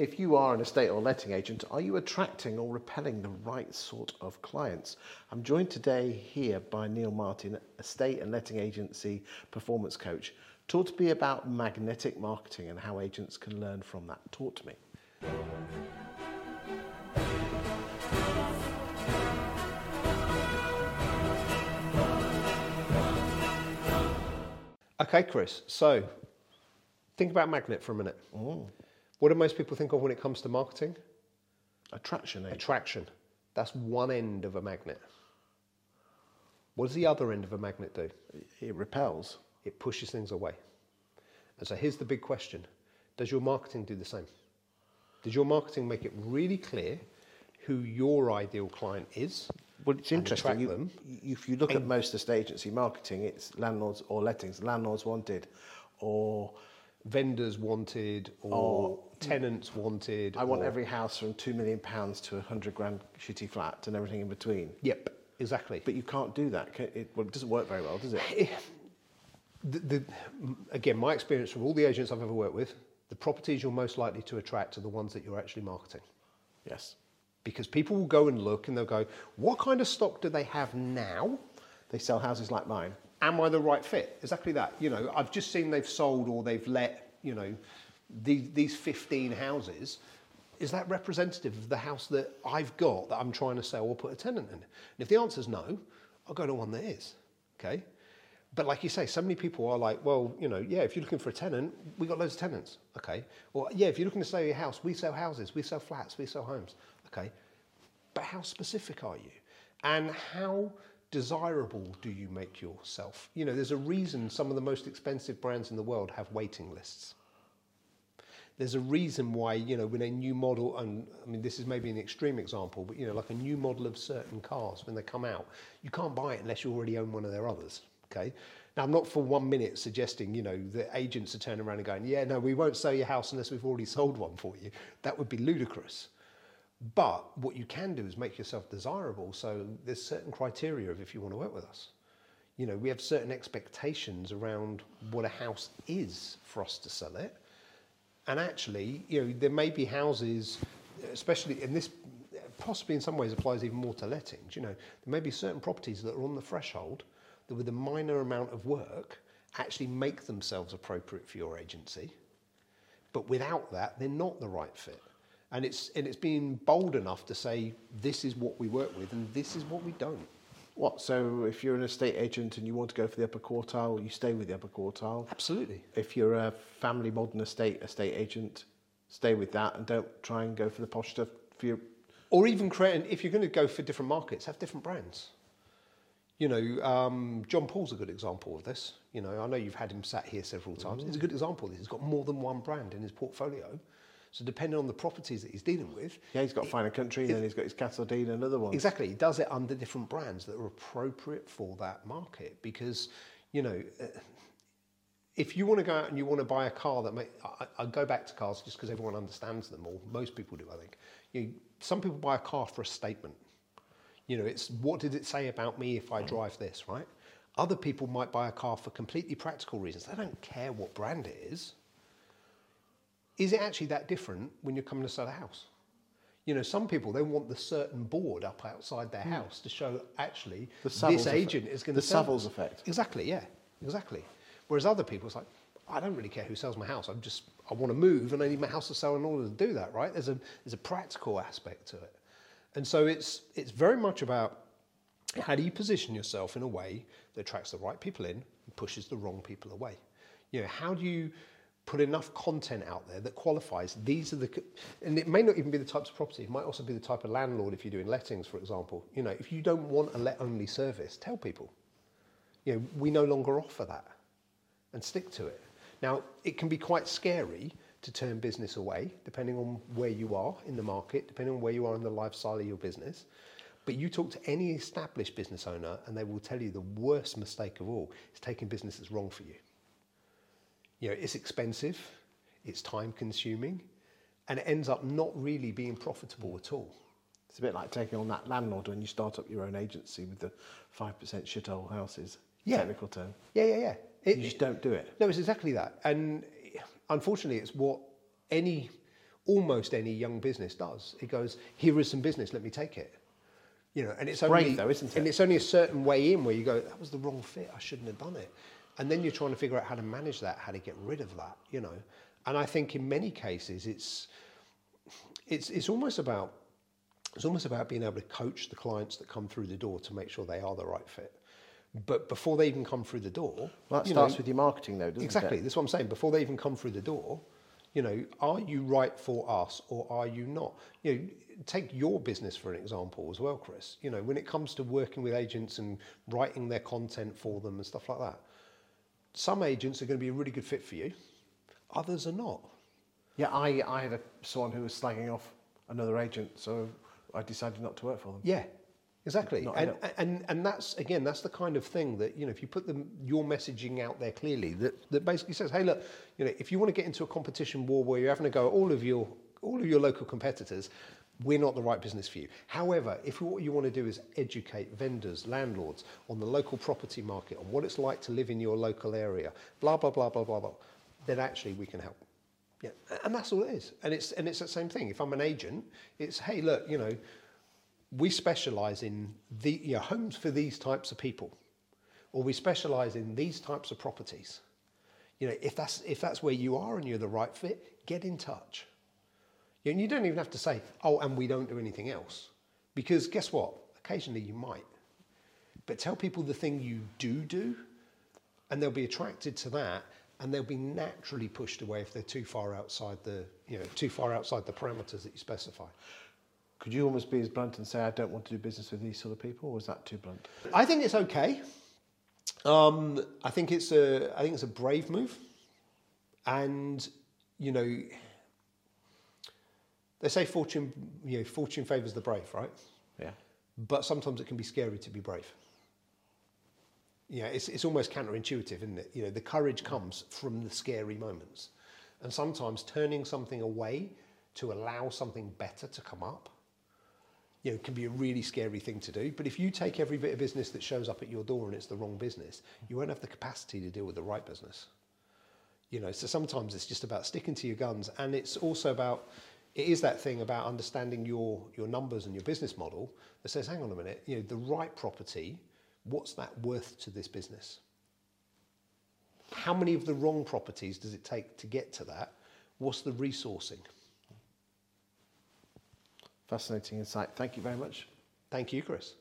If you are an estate or letting agent, are you attracting or repelling the right sort of clients? I'm joined today here by Neil Martin, estate and letting agency performance coach. Talk to me about magnetic marketing and how agents can learn from that. Talk to me. Okay, Chris. So think about magnet for a minute. What do most people think of when it comes to marketing? Attraction agent. Attraction. That's one end of a magnet. What does the other end of a magnet do? It repels. It pushes things away. And so here's the big question Does your marketing do the same? Does your marketing make it really clear who your ideal client is? Well, it's interesting. You, if you look at most estate agency marketing, it's landlords or lettings, landlords wanted, or Vendors wanted or tenants wanted. I want or- every house from two million pounds to a hundred grand shitty flat and everything in between. Yep, exactly. But you can't do that. It, well, it doesn't work very well, does it? the, the, again, my experience from all the agents I've ever worked with, the properties you're most likely to attract are the ones that you're actually marketing. Yes. Because people will go and look and they'll go, what kind of stock do they have now? They sell houses like mine. Am I the right fit? Exactly that. You know, I've just seen they've sold or they've let, you know, these, these 15 houses. Is that representative of the house that I've got that I'm trying to sell or put a tenant in? And if the answer is no, I'll go to one that is. Okay? But like you say, so many people are like, well, you know, yeah, if you're looking for a tenant, we got loads of tenants. Okay. Or yeah, if you're looking to sell your house, we sell houses, we sell flats, we sell homes. Okay. But how specific are you? And how desirable do you make yourself? You know, there's a reason some of the most expensive brands in the world have waiting lists. There's a reason why, you know, when a new model, and I mean, this is maybe an extreme example, but, you know, like a new model of certain cars, when they come out, you can't buy it unless you already own one of their others, okay? Now, I'm not for one minute suggesting, you know, that agents are turning around and going, yeah, no, we won't sell your house unless we've already sold one for you. That would be ludicrous. But what you can do is make yourself desirable. So there's certain criteria of if you want to work with us. You know, we have certain expectations around what a house is for us to sell it. And actually, you know, there may be houses, especially in this, possibly in some ways applies even more to lettings. You know, there may be certain properties that are on the threshold that, with a minor amount of work, actually make themselves appropriate for your agency. But without that, they're not the right fit. And it's, and it's being bold enough to say, this is what we work with and this is what we don't. What? So if you're an estate agent and you want to go for the upper quartile, you stay with the upper quartile. Absolutely. If you're a family modern estate estate agent, stay with that and don't try and go for the posh stuff. For your, Or even create, an, if you're going to go for different markets, have different brands. You know, um, John Paul's a good example of this. You know, I know you've had him sat here several times. He's a good example of this. He's got more than one brand in his portfolio. So depending on the properties that he's dealing with, yeah, he's got to find a Country, and then he's got his Castle Dean and other ones. Exactly. He does it under different brands that are appropriate for that market because, you know, uh, if you want to go out and you want to buy a car that may, I, I go back to cars just because everyone understands them, or most people do, I think. You, some people buy a car for a statement. You know, it's what did it say about me if I drive this, right? Other people might buy a car for completely practical reasons. They don't care what brand it is. Is it actually that different when you're coming to sell a house? You know, some people they want the certain board up outside their hmm. house to show actually this effect- agent is going the to sell. The Savills effect. Exactly, yeah, exactly. Whereas other people, it's like, I don't really care who sells my house. I'm just, I want to move and I need my house to sell in order to do that, right? There's a, there's a practical aspect to it. And so it's, it's very much about how do you position yourself in a way that attracts the right people in and pushes the wrong people away? You know, how do you put enough content out there that qualifies. These are the and it may not even be the types of property it might also be the type of landlord if you're doing lettings for example. You know if you don't want a let only service tell people. You know we no longer offer that and stick to it. Now it can be quite scary to turn business away depending on where you are in the market depending on where you are in the lifestyle of your business. But you talk to any established business owner and they will tell you the worst mistake of all is taking business that's wrong for you you know, it's expensive, it's time consuming, and it ends up not really being profitable at all. It's a bit like taking on that landlord when you start up your own agency with the five percent shithole houses. Yeah. Technical term. Yeah, yeah, yeah. It- You just don't do it. No, it's exactly that. And unfortunately, it's what any almost any young business does. It goes, here is some business, let me take it. You know, and it's brave only, though, isn't it? And it's only a certain way in where you go, that was the wrong fit. I shouldn't have done it. And then you're trying to figure out how to manage that, how to get rid of that. You know, and I think in many cases it's it's it's almost about it's almost about being able to coach the clients that come through the door to make sure they are the right fit. But before they even come through the door, Well, that starts know, with your marketing, though, doesn't exactly. it? Exactly. That's what I'm saying. Before they even come through the door, you know, are you right for us or are you not? You know, take your business for an example as well, Chris. You know, when it comes to working with agents and writing their content for them and stuff like that, some agents are going to be a really good fit for you, others are not. Yeah, I, I had a, someone who was slagging off another agent, so I decided not to work for them. Yeah, exactly. Not And, and and that's again, that's the kind of thing that you know, if you put them your messaging out there clearly, that that basically says, hey, look, you know, if you want to get into a competition war where you're having to go at all of your all of your local competitors. We're not the right business for you. However, if what you want to do is educate vendors, landlords on the local property market, on what it's like to live in your local area, blah blah blah blah blah blah, then actually we can help. Yeah, and that's all it is. And it's and it's the same thing. If I'm an agent, it's hey, look, you know, we specialize in the you know, homes for these types of people, or we specialize in these types of properties. You know, if that's if that's where you are and you're the right fit, get in touch. And you don't even have to say, oh, and we don't do anything else, because guess what? Occasionally you might, but tell people the thing you do do, and they'll be attracted to that, and they'll be naturally pushed away if they're too far outside the you know too far outside the parameters that you specify. Could you almost be as blunt and say, I don't want to do business with these sort of people, or was that too blunt? I think it's okay. Um, I think it's a I think it's a brave move, and you know they say fortune you know fortune favors the brave, right? Yeah. But sometimes it can be scary to be brave. Yeah, it's it's almost counterintuitive, isn't it? You know, the courage comes from the scary moments, and sometimes turning something away to allow something better to come up you know, can be a really scary thing to do. But if you take every bit of business that shows up at your door and it's the wrong business, you won't have the capacity to deal with the right business. You know, so sometimes it's just about sticking to your guns, and it's also about it is that thing about understanding your your numbers and your business model that says, hang on a minute, you know, the right property, what's that worth to this business? How many of the wrong properties does it take to get to that? What's the resourcing? Fascinating insight. Thank you very much. Thank you, Chris.